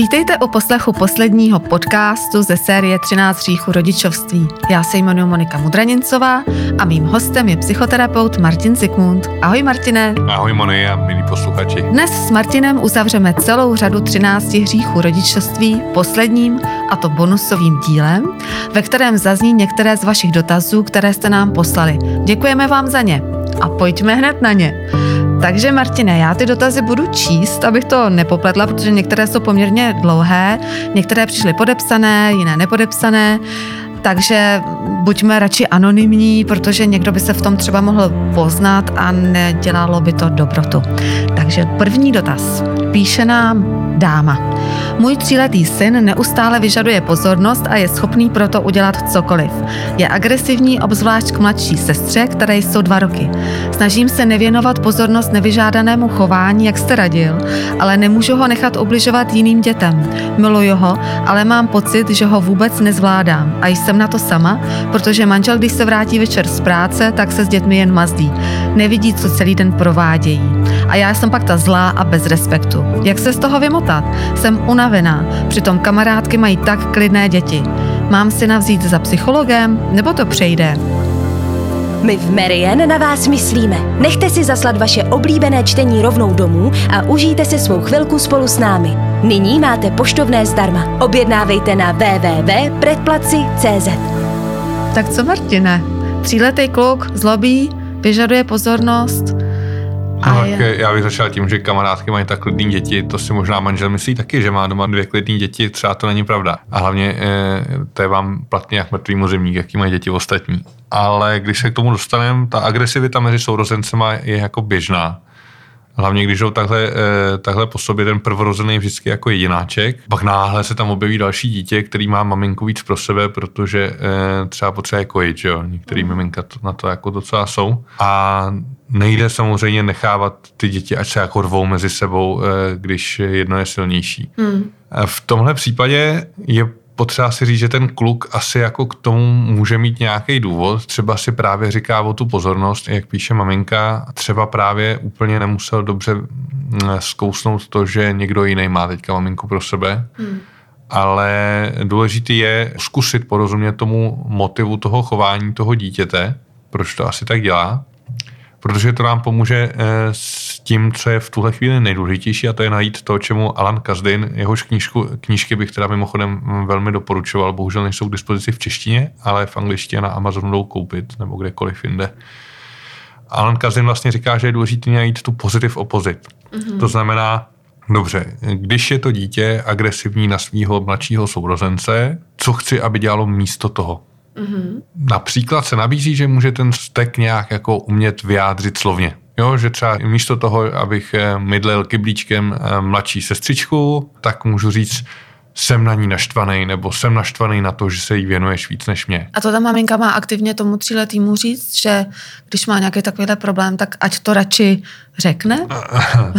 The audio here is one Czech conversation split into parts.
Vítejte u poslechu posledního podcastu ze série 13 hříchů rodičovství. Já se jmenuji Monika Mudranincová a mým hostem je psychoterapeut Martin Zikmund. Ahoj Martine. Ahoj Moni a milí posluchači. Dnes s Martinem uzavřeme celou řadu 13 hříchů rodičovství posledním a to bonusovým dílem, ve kterém zazní některé z vašich dotazů, které jste nám poslali. Děkujeme vám za ně a pojďme hned na ně. Takže Martine, já ty dotazy budu číst, abych to nepopletla, protože některé jsou poměrně dlouhé, některé přišly podepsané, jiné nepodepsané, takže buďme radši anonymní, protože někdo by se v tom třeba mohl poznat a nedělalo by to dobrotu. Takže první dotaz. Píše nám dáma. Můj tříletý syn neustále vyžaduje pozornost a je schopný proto udělat cokoliv. Je agresivní, obzvlášť k mladší sestře, které jsou dva roky. Snažím se nevěnovat pozornost nevyžádanému chování, jak jste radil, ale nemůžu ho nechat ubližovat jiným dětem. Miluju ho, ale mám pocit, že ho vůbec nezvládám a jsem na to sama, protože manžel, když se vrátí večer z práce, tak se s dětmi jen mazdí. Nevidí, co celý den provádějí. A já jsem pak ta zlá a bez respektu. Jak se z toho vymotat? Jsem unavená, přitom kamarádky mají tak klidné děti. Mám si navzít za psychologem, nebo to přejde? My v Marian na vás myslíme. Nechte si zaslat vaše oblíbené čtení rovnou domů a užijte si svou chvilku spolu s námi. Nyní máte poštovné zdarma. Objednávejte na www.predplaci.cz Tak co Martine? Tříletý kluk zlobí, vyžaduje pozornost, a je... já bych začal tím, že kamarádky mají tak klidný děti, to si možná manžel myslí taky, že má doma dvě klidné děti, třeba to není pravda. A hlavně eh, to je vám platně jak mrtvý zimník, jaký mají děti ostatní. Ale když se k tomu dostaneme, ta agresivita mezi sourozencema je jako běžná. Hlavně když jdou takhle, eh, takhle po sobě, ten prvorozený vždycky jako jedináček. Pak náhle se tam objeví další dítě, který má maminku víc pro sebe, protože eh, třeba potřebuje kojit, že jo. Některý mm. maminka na to jako docela jsou. A nejde samozřejmě nechávat ty děti, ať se jako rvou mezi sebou, eh, když jedno je silnější. Mm. V tomhle případě je potřeba si říct, že ten kluk asi jako k tomu může mít nějaký důvod. Třeba si právě říká o tu pozornost, jak píše maminka, třeba právě úplně nemusel dobře mm, zkousnout to, že někdo jiný má teďka maminku pro sebe. Hmm. Ale důležitý je zkusit porozumět tomu motivu toho chování toho dítěte, proč to asi tak dělá protože to nám pomůže eh, s tím, co je v tuhle chvíli nejdůležitější a to je najít to, čemu Alan Kazdin, jehož knížku, knížky bych teda mimochodem velmi doporučoval, bohužel nejsou k dispozici v češtině, ale v angličtině na Amazonu jdou koupit nebo kdekoliv jinde. Alan Kazdin vlastně říká, že je důležité najít tu pozitiv opozit. Mm-hmm. To znamená, Dobře, když je to dítě agresivní na svého mladšího sourozence, co chci, aby dělalo místo toho? Mm-hmm. Například se nabízí, že může ten stek nějak jako umět vyjádřit slovně. Jo, že třeba místo toho, abych eh, mydlil kyblíčkem eh, mladší sestřičku, tak můžu říct, jsem na ní naštvaný, nebo jsem naštvaný na to, že se jí věnuješ víc než mě. A to ta maminka má aktivně tomu tříletýmu říct, že když má nějaký takovýhle problém, tak ať to radši řekne?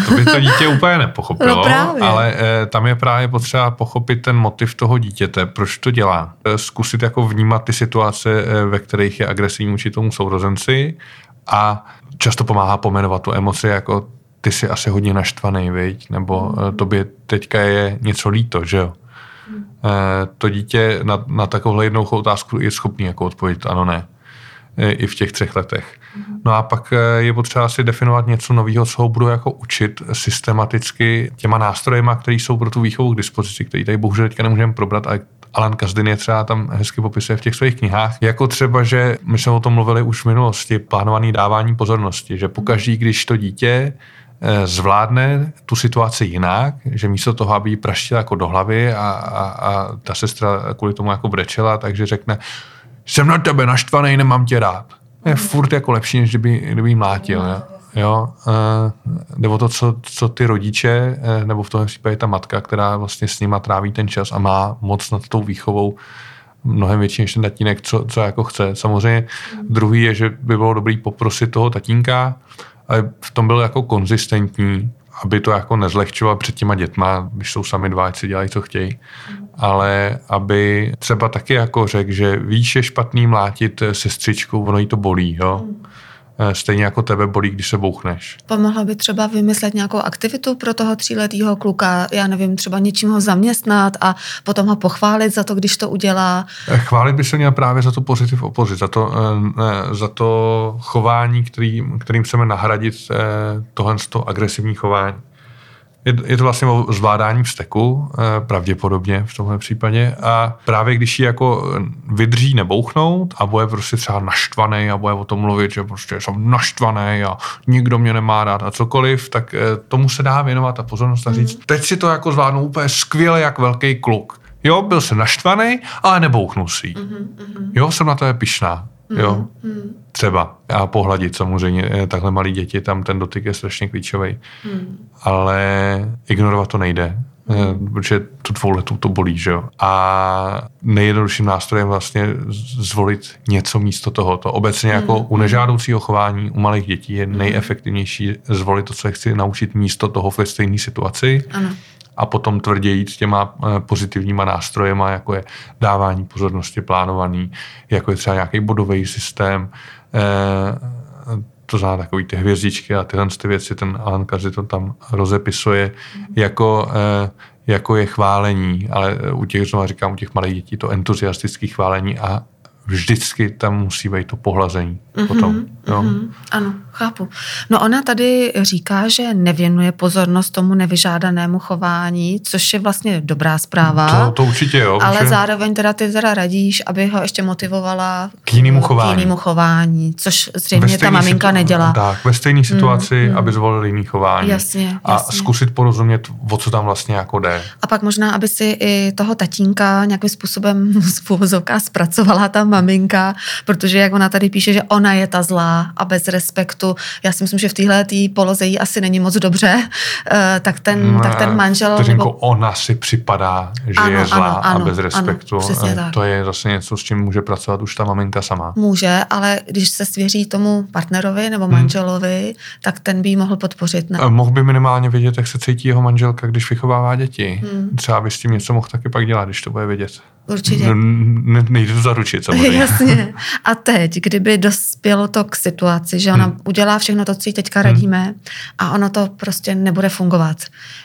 to by to dítě úplně nepochopilo, no právě. ale e, tam je právě potřeba pochopit ten motiv toho dítěte, proč to dělá. E, zkusit jako vnímat ty situace, e, ve kterých je agresivní vůči tomu sourozenci a často pomáhá pomenovat tu emoci jako ty jsi asi hodně naštvaný, viď? nebo tobě teďka je něco líto, že jo? Eh, to dítě na, na takovouhle jednou otázku je schopný jako odpovědět ano, ne. Eh, I v těch třech letech. Mhm. No a pak eh, je potřeba si definovat něco nového, co ho budu jako učit systematicky těma nástrojema, které jsou pro tu výchovu k dispozici, který tady bohužel teďka nemůžeme probrat, ale Alan Kazdin je třeba tam hezky popisuje v těch svých knihách. Jako třeba, že my jsme o tom mluvili už v minulosti, plánovaný dávání pozornosti, že pokaždý, když to dítě zvládne tu situaci jinak, že místo toho, aby jí praštila jako do hlavy a, a, a ta sestra kvůli tomu jako brečela, takže řekne, jsem na tebe naštvaný, nemám tě rád. Je furt jako lepší, než kdyby, kdyby jí mlátil. Jo? Jo, nebo to, co, co ty rodiče, eh, nebo v tomhle případě ta matka, která vlastně s nima tráví ten čas a má moc nad tou výchovou mnohem větší než ten tatínek, co, co jako chce. Samozřejmě druhý je, že by bylo dobrý poprosit toho tatínka, ale v tom byl jako konzistentní, aby to jako nezlehčoval před těma dětma, když jsou sami dva, ať si dělají, co chtějí. Ale aby třeba taky jako řekl, že víš, je špatný mlátit sestřičku, ono jí to bolí, jo. Eh, stejně jako tebe bolí, když se bouchneš. Pomohla by třeba vymyslet nějakou aktivitu pro toho tříletého kluka, já nevím, třeba něčím ho zaměstnat a potom ho pochválit za to, když to udělá. Eh, chválit by se měl právě za to pozitiv opozit, za to, eh, za to chování, který, kterým chceme nahradit tohle agresivní chování. Je, je to vlastně o zvládání vzteku, eh, pravděpodobně v tomhle případě. A právě když ji jako vydrží nebouchnout a bude prostě třeba naštvaný a bude o tom mluvit, že prostě jsem naštvaný a nikdo mě nemá rád a cokoliv, tak eh, tomu se dá věnovat a pozornost a říct, mm. teď si to jako zvládnu úplně skvěle jak velký kluk. Jo, byl jsem naštvaný, ale nebouchnul si. Mm-hmm. Jo, jsem na to je pišná. Jo, mm-hmm. třeba. A pohladit samozřejmě eh, takhle malí děti, tam ten dotyk je strašně klíčový. Mm. Ale ignorovat to nejde, mm. protože tu dvou letu to bolí, že jo. A nejjednodušším nástrojem vlastně zvolit něco místo toho. To obecně mm. jako u nežádoucího chování u malých dětí je hmm. nejefektivnější zvolit to, co chci naučit místo toho ve stejné situaci. Ano a potom tvrdě jít s těma eh, pozitivníma nástrojema, jako je dávání pozornosti plánovaný, jako je třeba nějaký bodový systém, eh, to znamená takový ty hvězdičky a tyhle ty věci, ten Alan Kazi to tam rozepisuje, jako, eh, jako je chválení, ale u těch, znovu říkám, u těch malých dětí to entuziastické chválení a vždycky tam musí být to pohlazení mm-hmm, potom. Jo? Mm-hmm, ano, chápu. No ona tady říká, že nevěnuje pozornost tomu nevyžádanému chování, což je vlastně dobrá zpráva. To, to určitě jo. Ale že... zároveň teda ty teda radíš, aby ho ještě motivovala k jinému chování. K jinému chování, což zřejmě ta maminka situ... nedělá. Tak, ve stejné situaci, mm, mm. aby zvolil jiný chování. Jasně, A jasně. zkusit porozumět, o co tam vlastně jako jde. A pak možná, aby si i toho tatínka nějakým způsobem z zpracovala ta maminka, protože jak ona tady píše, že ona je ta zlá a bez respektu. Já si myslím, že v téhle tý poloze jí asi není moc dobře, uh, tak ten, no, tak ten manžel... Vteřinku, nebo... ona si připadá, že ano, je zlá ano, ano, a bez respektu. Ano, přesně eh, tak. To je zase něco, s čím může pracovat už ta maminka sama. Může, ale když se svěří tomu partnerovi nebo hmm. manželovi, hmm. tak ten by mohl podpořit. Ne? Eh, mohl by minimálně vědět, jak se cítí jeho manželka, když vychovává děti. Hmm. Třeba by s tím něco mohl taky pak dělat, když to bude vědět. Určitě. Ne, nejde to zaručit, samozřejmě. Jasně. A teď, kdyby dospělo to k situaci, že ona hmm. udělá všechno to, co jí teďka hmm. radíme a ono to prostě nebude fungovat.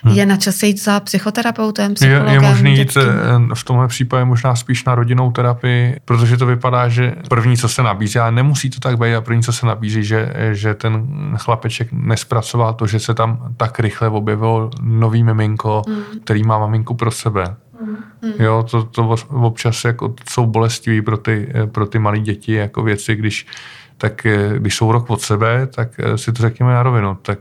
Hmm. Je na čase jít za psychoterapeutem, psychologem? Je, je možný jít eh, v tomhle případě možná spíš na rodinnou terapii, protože to vypadá, že první, co se nabízí, ale nemusí to tak být, a první, co se nabízí, že, že ten chlapeček nespracoval to, že se tam tak rychle objevilo nový miminko, hmm. který má maminku pro sebe. Mm. Jo, to, to občas jako jsou bolestivé pro ty, pro ty malé děti jako věci, když, tak, když jsou rok od sebe, tak si to řekněme na rovinu, tak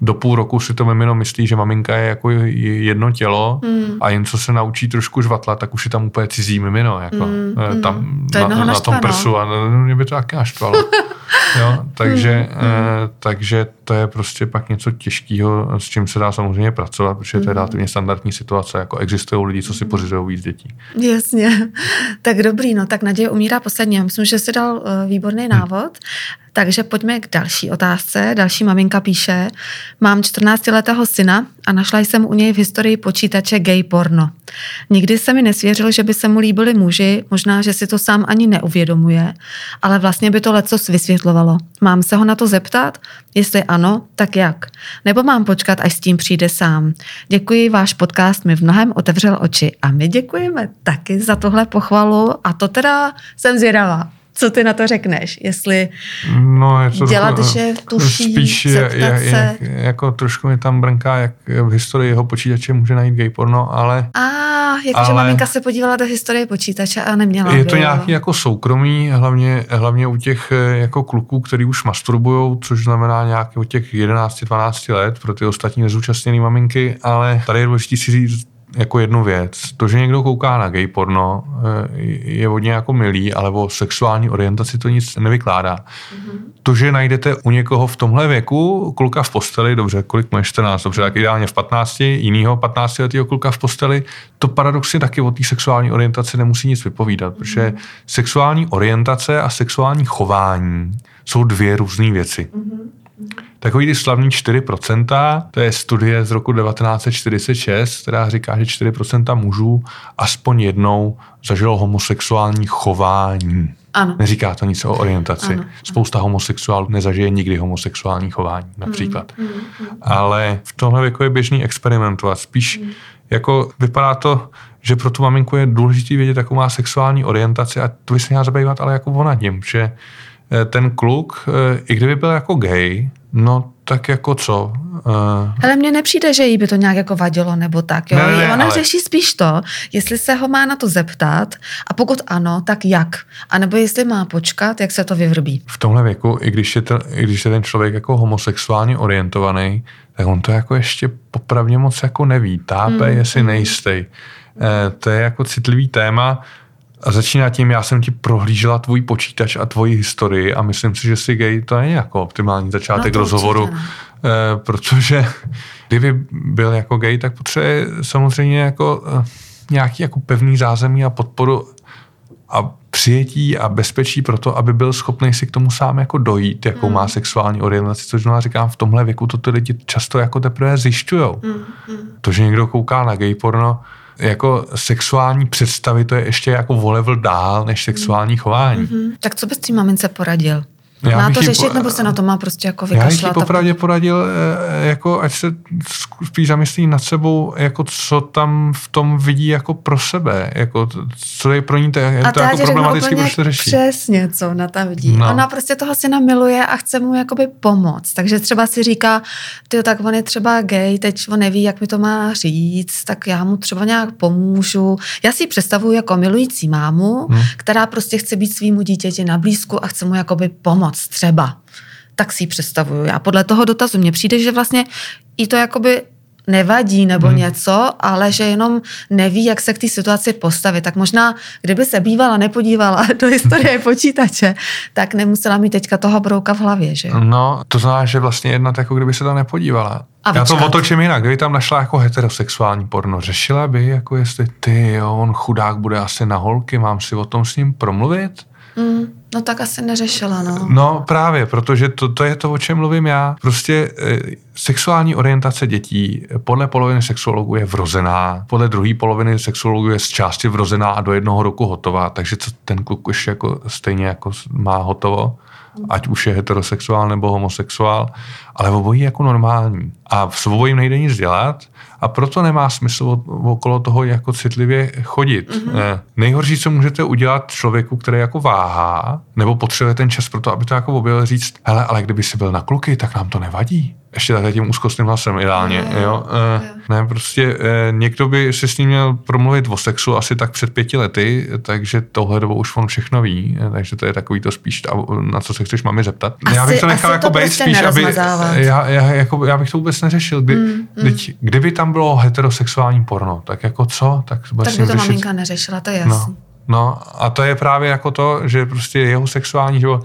do půl roku si to mimino myslí, že maminka je jako jedno tělo mm. a jen co se naučí trošku žvatlat, tak už je tam úplně cizí mimino, jako mm. tam to na, na tom prsu a mě by to taky naštvalo. jo, takže, mm. eh, takže to je prostě pak něco těžkého, s čím se dá samozřejmě pracovat, protože to je relativně standardní situace, jako existují lidi, co si pořizují víc dětí. Jasně, tak dobrý, no tak naděje umírá posledně. Myslím, že jsi dal uh, výborný návod. Takže pojďme k další otázce. Další maminka píše, mám 14-letého syna a našla jsem u něj v historii počítače gay porno. Nikdy se mi nesvěřil, že by se mu líbili muži, možná, že si to sám ani neuvědomuje, ale vlastně by to leco vysvětlovalo. Mám se ho na to zeptat? Jestli ano, tak jak? Nebo mám počkat, až s tím přijde sám? Děkuji, váš podcast mi v mnohem otevřel oči a my děkujeme taky za tohle pochvalu a to teda jsem zvědavá. Co ty na to řekneš? Jestli no, je to dělat, trochu, že tuší, spíš je, je, je, jako trošku mi tam brnká, jak v historii jeho počítače může najít gay porno, ale... A, jakože maminka se podívala do historie počítače a neměla Je to nějaký jako soukromý, hlavně, hlavně u těch eh, jako kluků, který už masturbujou, což znamená nějaký od těch 11-12 let pro ty ostatní nezúčastněné maminky, ale tady je důležité si říct, jako jednu věc. To, že někdo kouká na gay porno, eh, je hodně jako milý, ale o sexuální orientaci to nic nevykládá. Mm-hmm. To, že najdete u někoho v tomhle věku kluka v posteli, dobře, kolik má 14, dobře, tak ideálně v 15, jinýho 15 letého kluka v posteli, to paradoxně taky o té sexuální orientaci nemusí nic vypovídat, mm-hmm. protože sexuální orientace a sexuální chování jsou dvě různé věci. Mm-hmm. Takový ty slavný 4%, to je studie z roku 1946, která říká, že 4% mužů aspoň jednou zažilo homosexuální chování. Ano. Neříká to nic o orientaci. Ano. Spousta homosexuálů nezažije nikdy homosexuální chování, například. Mm, mm, mm. Ale v tomhle věku je běžný experimentovat. Spíš jako vypadá to, že pro tu maminku je důležité vědět, jakou má sexuální orientaci a to by se měla zabývat, ale jako ona tím, že ten kluk, eh, i kdyby byl jako gay, no tak jako co? Uh... Ale mně nepřijde, že jí by to nějak jako vadilo nebo tak. Jo? Ne, ne, Ona ale- řeší spíš to, jestli se ho má na to zeptat a pokud ano, tak jak. A nebo jestli má počkat, jak se to vyvrbí. v tomhle věku, i když je ten, i když je ten člověk jako homosexuálně orientovaný, tak on to jako ještě popravdě moc jako neví. Tápe, mm. je si nejistý. Eh, to je jako citlivý téma začíná tím, já jsem ti prohlížela tvůj počítač a tvoji historii a myslím si, že jsi gay, to není jako optimální začátek No rozhovoru. Eh, protože kdyby byl jako gay, tak potřebuje samozřejmě jako eh, nějaký jako pevný zázemí a podporu a přijetí a bezpečí pro to, aby byl schopný si k tomu sám jako dojít, jakou má sexuální orientaci, což znamená, říkám, v tomhle věku to ty lidi často jako teprve zjišťujou. To, že někdo kouká na gay porno, jako sexuální představy, to je ještě jako o level dál než sexuální chování. Hm. Tak co bys tím mamince poradil? Já má to řešit, po- nebo se na to má prostě jako Já bych vykašlat? popravdě poradil, eh, jako ať se spíš zamyslí nad sebou, jako co tam v tom vidí jako pro sebe, jako co je pro ní to, je A to jako problematicky, proč to řeší. Přesně, co ona tam vidí. No. Ona prostě toho syna miluje a chce mu jakoby pomoct. Takže třeba si říká, ty tak on je třeba gay, teď on neví, jak mi to má říct, tak já mu třeba nějak pomůžu. Já si ji představuji jako milující mámu, Hmm. která prostě chce být svýmu dítěti na blízku a chce mu jakoby pomoct třeba. Tak si ji představuju. Já podle toho dotazu mně přijde, že vlastně i to jakoby nevadí nebo hmm. něco, ale že jenom neví, jak se k té situaci postavit. Tak možná, kdyby se bývala nepodívala do historie počítače, tak nemusela mít teďka toho brouka v hlavě, že jo? No, to znamená, že vlastně jednat, jako kdyby se tam nepodívala. A Já to otočím jinak. Kdyby tam našla jako heterosexuální porno, řešila by, jako jestli ty, jo, on chudák bude asi na holky, mám si o tom s ním promluvit? Mm, no tak asi neřešila, no. No právě, protože to, to je to, o čem mluvím já. Prostě e, sexuální orientace dětí podle poloviny sexuologů je vrozená, podle druhé poloviny sexuologů je z části vrozená a do jednoho roku hotová, takže co ten kluk už jako stejně jako má hotovo, ať už je heterosexuál nebo homosexuál, ale obojí jako normální. A s obojím nejde nic dělat a proto nemá smysl okolo toho jako citlivě chodit. Mm-hmm. Nejhorší, co můžete udělat člověku, který jako váhá, nebo potřebuje ten čas pro to, aby to jako objevil, říct, hele, ale kdyby si byl na kluky, tak nám to nevadí. Ještě takhle tím úzkostným hlasem ideálně. Jo, Jo, jo, jo. jo. Ne, prostě eh, někdo by si s ním měl promluvit o sexu asi tak před pěti lety, takže tohle dobou už on všechno ví, eh, takže to je takový to spíš, na co se chceš mami zeptat. Asi- já bych to nechal jako to být prostě spíš, aby, já, já, jako, já bych to vůbec neřešil. Kdy, mm, Teď, kdyby tam bylo heterosexuální porno, tak jako co? Tak, Tak by to řešit- maminka neřešila, to je No, jasný. no, a to je právě jako to, že prostě jeho sexuální život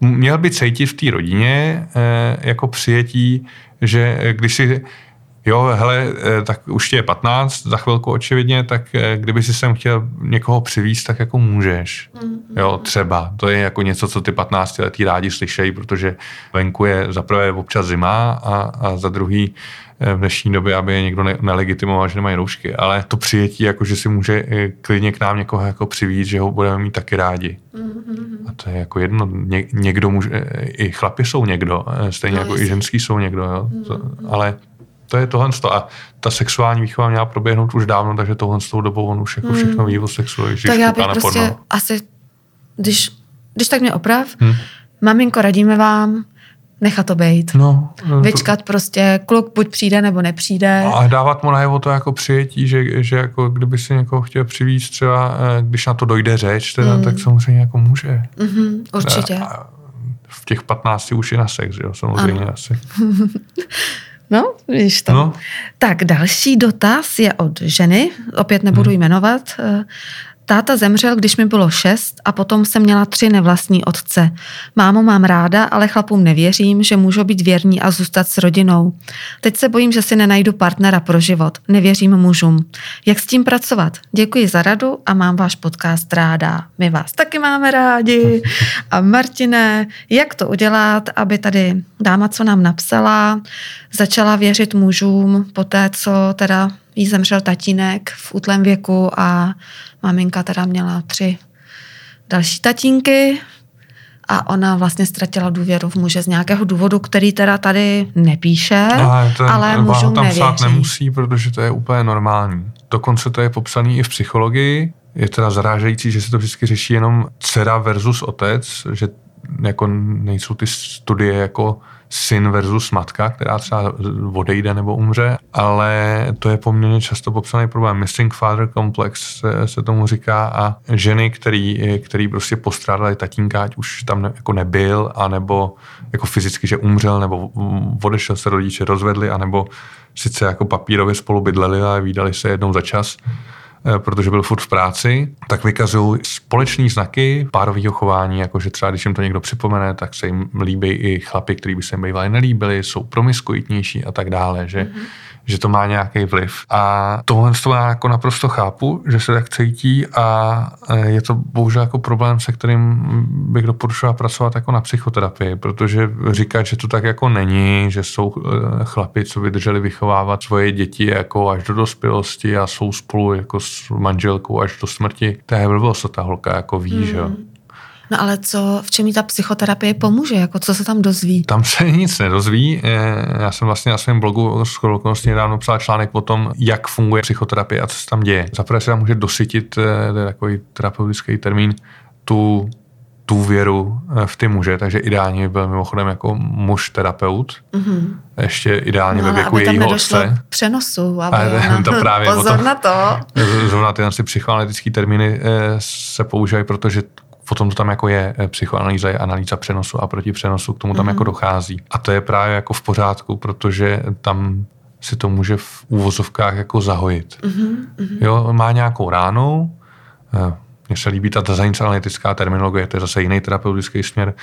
měl by cítit v té rodině eh, jako přijetí, že eh, když si Jo, hele, eh, tak už ti je 15, za chvilku očividně, tak kdyby si sem chtěl někoho přivízt, tak jako můžeš. Jo, třeba. To je jako něco, co ty 15 letý rádi slyšejí, protože venku je za prvé občas zima a, a za druhý v dnešní době, aby je někdo ne- nelegitimoval, že nemají roušky. Ale to přijetí, jako že si může eh, klidně k nám někoho jako přivízt, že ho budeme mít taky rádi. A to je jako jedno, ně, někdo může, eh, i chlapi jsou někdo, eh, stejně No, jako i jasně. ženský jsou někdo, jo. To, ale to je tohle a ta sexuální výchova měla proběhnout už dávno, takže tohle s tou dobou on už jako všechno ví o sexu, tak já bych prostě porno. asi, když, když tak mě oprav, Hm. maminko, radíme vám, nechat to být. No, no, Vyčkat prostě, kluk buď přijde nebo nepřijde. A dávat mu najevo to jako přijetí, že, že jako kdyby si někoho chtěl přivízt třeba, eh, když na to dojde řeč, teda, Hmm. tak samozřejmě jako může. Mhm, určitě. A v těch 15 už je na sex, jo, samozřejmě Ano. asi. No, víš to. No. Tak další dotaz je od ženy, opět nebudu jmenovat. Táta zemřel, když mi bylo šest a potom jsem měla tři nevlastní otce. Mámu mám ráda, ale chlapům nevěřím, že můžou být věrní a zůstat s rodinou. Teď se bojím, že si nenajdu partnera pro život. Nevěřím mužům. Jak s tím pracovat? Děkuji za radu a mám váš podcast ráda. My vás taky máme rádi. A Martine, jak to udělat, aby tady dáma, co nám napsala, začala věřit mužům po té, co teda jí zemřel tatínek v útlém věku a maminka teda měla tři další tatínky a ona vlastně ztratila důvěru v muže z nějakého důvodu, který teda tady nepíše, no, ale, ten, ale mužům tam nevěří. psát nemusí, protože to je úplně normální. Dokonce to je popsané i v psychologii. Je teda zarážející, že se to vždycky řeší jenom dcera versus otec, že jako nejsou ty studie jako syn versus matka, která třeba odejde nebo umře, ale to je poměrně často popsaný problém. Missing father complex se, se tomu říká a ženy, který, který prostě postrádali tatínka, ať už tam ne, jako nebyl, anebo jako fyzicky, že umřel, nebo odešel se rodiče, rozvedli, anebo sice jako papírově spolu bydleli, ale výdali se jednou za čas, protože byl furt v práci, tak vykazují společné znaky párového chování, jakože třeba když jim to někdo připomene, tak se jim líbí i chlapy, který by se jim bývali nelíbili, jsou promiskuitnější a tak dále, že mm-hmm že to má nějaký vliv. A tohle to já jako naprosto chápu, že se tak cítí a e, je to bohužel jako problém, se kterým bych doporučoval pracovat jako na psychoterapii, protože říkat, že to tak jako není, že jsou e, chlapi, co vydrželi vychovávat svoje děti jako až do dospělosti a jsou spolu jako s manželkou až do smrti, to je blbost, ta holka jako ví, mm. že jo. No ale co, v čem jí ta psychoterapie pomůže? Jako co se tam dozví? Tam se nic nedozví. Eh, já jsem vlastně na svém blogu s okolností nedávno psal článek o tom, jak funguje psychoterapie a co se tam děje. Zaprvé se tam může dosytit, eh, to je takový terapeutický termín, tu tu věru eh, v ty muže, takže ideálně byl mimochodem jako muž terapeut, mm-hmm. ještě ideálně no, ve věku jejího otce. přenosu, aby a, to právě pozor tom, na to. Zrovna tyhle psychoanalytické termíny se používají, protože potom to tam jako je eh, psychoanalýza, je analýza přenosu a proti přenosu, k tomu tam mm-hmm. jako dochází. A to je právě jako v pořádku, protože tam si to může v úvozovkách jako zahojit. Mm-hmm. Jo, má nějakou ránu, eh, mně se líbí ta analytická terminologie, to je zase jiný terapeutický směr,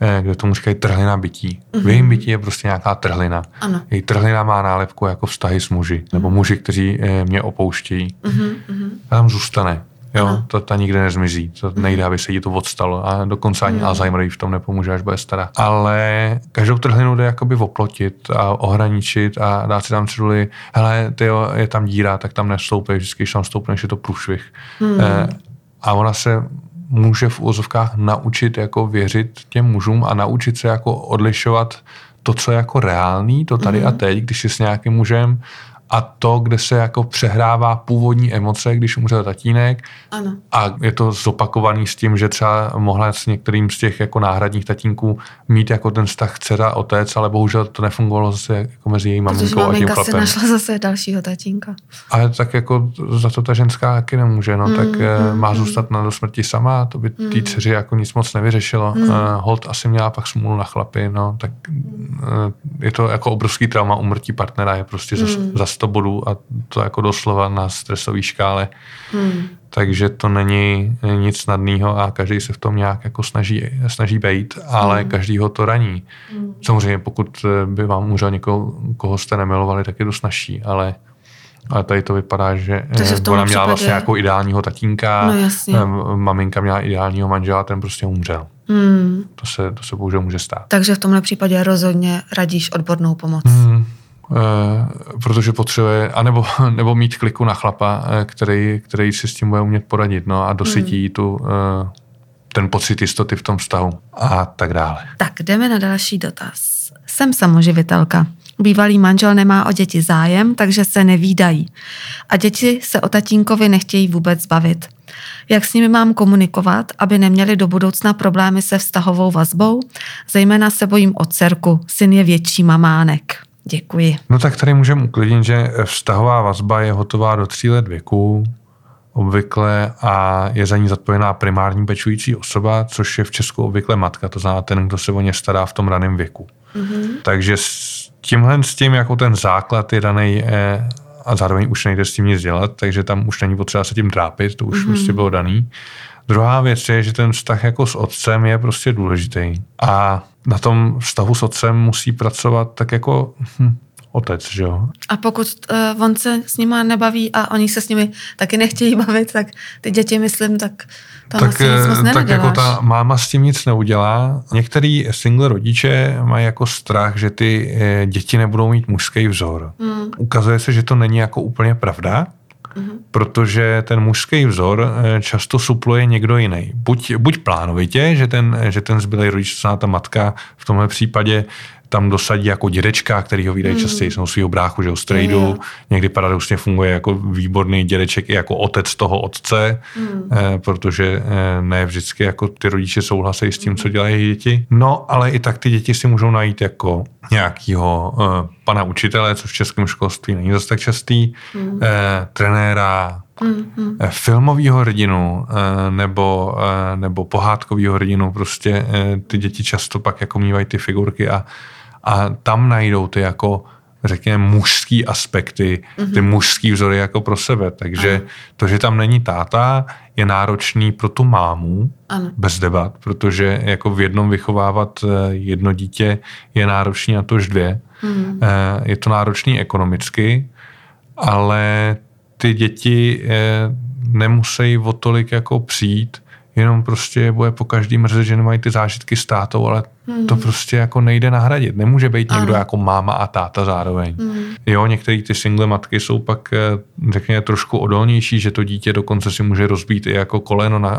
eh, kde tomu říkají trhlina bytí. Mm-hmm. V jejím bytí je prostě nějaká trhlina. Ano. Její trhlina má nálepku jako vztahy s muži, mm-hmm. nebo muži, kteří mě opouštějí. Mm-hmm. A tam zůstane. Jo, to ta nikdy nezmizí. To nejde, aby se jí to odstalo. A dokonce ani mm. Alzheimer v tom nepomůže, až bude stará. Ale každou trhlinu jde jakoby oplotit a ohraničit a dát si tam ceduli, hele, ty jo, je tam díra, tak tam nestoupej, vždycky, když tam stoupneš, je to průšvih. Mm. Eh, a ona se může v úzovkách naučit jako věřit těm mužům a naučit se jako odlišovat to, co je jako reálný, to tady mm. a teď, když je s nějakým mužem a to, kde se jako přehrává původní emoce, když umřel tatínek. Ano. A je to zopakovaný s tím, že třeba mohla s některým z těch jako náhradních tatínků mít jako ten vztah dcera otec, ale bohužel to nefungovalo zase jako mezi její maminkou a tím chlapem. si našla zase dalšího tatínka. Ale tak jako za to ta ženská taky nemůže, no, mm, tak mm, má mm. zůstat na do smrti sama, to by mm. té dceři jako nic moc nevyřešilo. Mm. Uh, Holt asi měla pak smůlu na chlapy, no, tak uh, je to jako obrovský trauma umrtí partnera, je prostě mm. za, za 100 bodů a to jako doslova na stresové škále. Hmm. Takže to není nic snadného a každý se v tom nějak jako snaží, snaží být, ale hmm. každý ho to raní. Hmm. Samozřejmě pokud by vám umřel někoho, koho jste nemilovali, tak je to snažší, ale ale tady to vypadá, že ona měla případě... vlastně jako ideálního tatínka, no, jasně. maminka měla ideálního manžela, ten prostě umřel. Hmm. To, se, to se bohužel může stát. Takže v tomhle případě rozhodně radíš odbornou pomoc. Hmm. Eh, protože potřebuje, anebo, nebo mít kliku na chlapa, eh, který, který si s tím bude umět poradit no, a dosytí hmm. tu, eh, ten pocit jistoty v tom vztahu a tak dále. Tak jdeme na další dotaz. Jsem samoživitelka. Bývalý manžel nemá o děti zájem, takže se nevídají. A děti se o tatínkovi nechtějí vůbec bavit. Jak s nimi mám komunikovat, aby neměli do budoucna problémy se vztahovou vazbou? Zejména se bojím o dcerku, syn je větší mamánek. Děkuji. No tak tady můžeme uklidnit, že vztahová vazba je hotová do tří let věku, obvykle a je za ní zodpovědná primární pečující osoba, což je v Česku obvykle matka, to znamená ten, kdo se o ně stará v tom raném věku. Mm-hmm. Takže s tímhle s tím, jako ten základ je daný eh, a zároveň už nejde s tím nic dělat, takže tam už není potřeba se tím trápit, to už mm-hmm. prostě bylo daný. Druhá věc je, že ten vztah jako s otcem je prostě důležitý. A na tom vztahu s otcem musí pracovat tak jako hm, otec, že jo. A pokud uh, on se s nima nebaví a oni se s nimi taky nechtějí bavit, tak ty děti, myslím, tak to tak, moc tak jako ta máma s tím nic neudělá. Některý single rodiče mají jako strach, že ty eh, děti nebudou mít mužský vzor. Hmm. Ukazuje se, že to není jako úplně pravda, mm-hmm. protože ten mužský vzor eh, často supluje někdo jiný. Buď, buď plánovitě, že ten, že ten zbylý rodič, ta matka v tomhle případě tam dosadí jako dědečka, který ho vydají mm. častěji, jsou svého bráchu, že ho strejdu. Je, Někdy paradoxně funguje jako výborný dědeček i jako otec toho otce, mm. eh, protože eh, ne vždycky jako ty rodiče souhlasí s tím, co dělají děti. No, ale i tak ty děti si můžou najít jako nějakého eh, pana učitele, což v českém školství není zase tak častý, mm. eh, trenéra, Mm-hmm. filmového hrdinu eh, nebo, eh, nebo pohádkového hrdinu, prostě ty děti často pak jako mývají ty figurky a a tam najdou ty jako řekněme, mužský aspekty, mm-hmm. ty mhm. mužský vzory jako pro sebe. Takže ano. to, že tam není táta, je náročný pro tu mámu, ano. bez debat, protože jako v jednom vychovávat eh, jedno dítě je náročný a tož dvě. Mm. Je to náročný ekonomicky, ale ty děti eh, nemusí o tolik jako přijít, jenom prostě bude po každý mrzet, že nemají ty zážitky s tátou, ale Hmm. To prostě jako nejde nahradit. Nemůže být někdo ano. jako máma a táta zároveň. Hmm. Jo, některé ty single matky jsou pak, eh, řekněme, trošku odolnější, že to dítě dokonce si může rozbít i jako koleno na,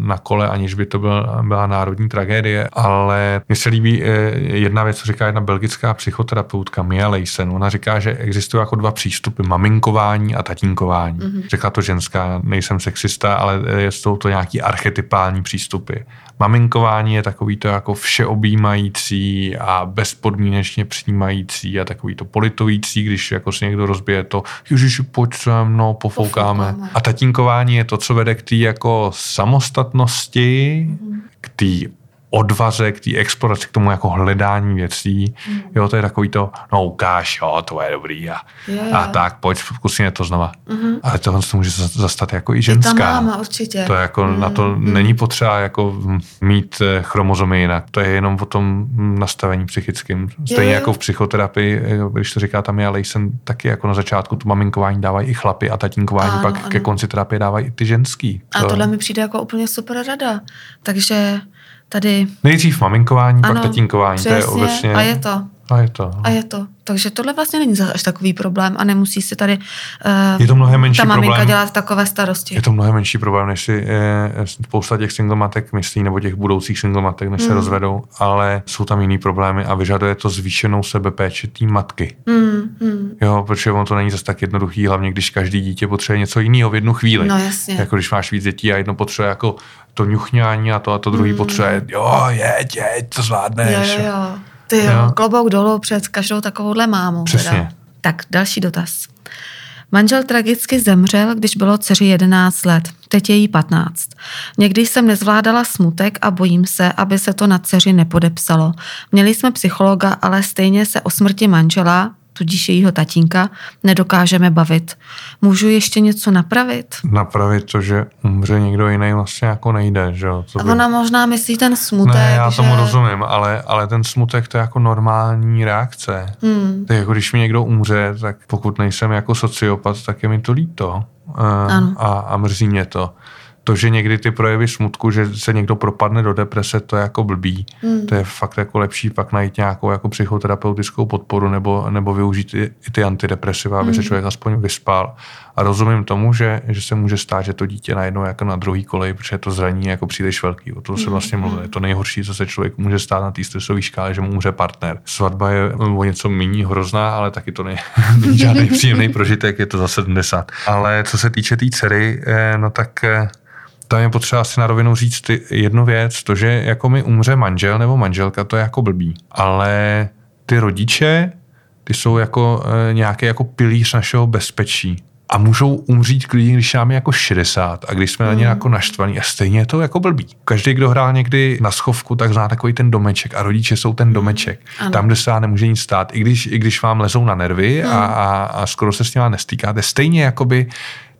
na kole, aniž by to byla, byla národní tragédie. Ale mně se líbí eh, jedna věc, co říká jedna belgická psychoterapeutka Mia Leysen. Ona říká, že existují jako dva přístupy, maminkování a tatínkování. Hmm. Řekla to ženská, nejsem sexista, ale eh, jsou to nějaký archetypální přístupy. Maminkování je takový to jako všeobjímající a bezpodmínečně přijímající a takový to politující, když jako si někdo rozbije to, Ježiši, pojď se mnou, pofoukáme. pofoukáme. A tatínkování je to, co vede k té jako samostatnosti, mm-hmm. k té odvaze, k té exploraci, k tomu jako hledání věcí. Mm. Jo, to je takový to, no ukáž, jo, to je dobrý a, yeah. a tak, pojď, zkusíme to znova. Mm-hmm. Ale tohle to může zastat jako i ženská. Je ta máma, určitě. To je jako, mm. na to mm. není potřeba jako mít eh, chromozomy jinak. To je jenom o tom nastavení psychickým. Stejně yeah. jako v psychoterapii, eh, když to říká tam já jsem taky jako na začátku to maminkování dávají i chlapy a tatínkování ano, pak ano. ke konci terapie dávají i ty ženský. To... A tohle mi přijde jako úplně super rada. Takže tady... Nejdřív maminkování, ano, pak tatínkování, přesně, to je obecně... A je to. A je to. A je to. Takže tohle vlastně není až takový problém a nemusí si tady uh, je to mnohem menší ta maminka problém, dělat takové starosti. Je to mnohem menší problém, než si eh, spousta těch singlematek myslí, nebo těch budoucích singlematek, než mm. se hmm. rozvedou, ale jsou tam jiný problémy a vyžaduje to zvýšenou sebepéči té matky. Mm, mm. Jo, protože ono to není zase tak jednoduchý, hlavně když každý dítě potřebuje něco jiného v jednu chvíli. No jasně. Jako když máš víc dětí a jedno potřebuje jako to ňuchňání a to a to druhý mm. potřebuje, jo, jeď, jeď, to zvládneš. Jo, jo, jo. Ty jo, jo. klobouk dolů před každou takovouhle mámou. Přesně. Teda. Tak, další dotaz. Manžel tragicky zemřel, když bylo dceři 11 let. Teď je jí 15. Někdy jsem nezvládala smutek a bojím se, aby se to na dceři nepodepsalo. Měli jsme psychologa, ale stejně se o smrti manžela, tudíž jejího tatínka, nedokážeme bavit. Můžu ještě něco napravit? Napravit to, že umře někdo jiný vlastně jako nejde, že jo? By... Ona možná myslí ten smutek. Ne, já že... tomu rozumím, ale, ale ten smutek to je jako normální reakce. Hmm. Tak jako když mi někdo umře, tak pokud nejsem jako sociopat, tak je mi to líto. A, a, a mrzí mě to to, že někdy ty projevy smutku, že se někdo propadne do deprese, to je jako blbý. Mm. To je fakt jako lepší pak najít nějakou jako psychoterapeutickou podporu nebo, nebo využít i, i ty antidepresiva, aby mm. se hmm. člověk aspoň vyspal. A rozumím tomu, že, že se může stát, že to dítě najednou jako na druhý kolej, protože to zranění je jako příliš velký. O to se hmm. vlastně mluví. Je to nejhorší, co se člověk může stát na té stresové škále, že mu umře partner. Svatba je o něco méně hrozná, ale taky to není žádný příjemný prožitek, je to za 70. Ale co se týče té tý dcery, eh, no tak eh, tam je potřeba si na rovinu říct jednu věc, to, že jako mi umře manžel nebo manželka, to je jako blbý. Ale ty rodiče, ty jsou jako e, nějaký jako pilíř našeho bezpečí. A můžou umřít klidně, když máme jako 60 a když jsme mm. na ně mhm. jako naštvaní a stejně je to jako blbý. Každý, kdo hrál někdy na schovku, tak zná takový ten domeček a rodiče jsou ten domeček. Ano. Tam, kde se vám nemůže nic stát, i když, i když vám lezou na nervy mm. a, a, a skoro se s nimi nestýkáte, stejně jakoby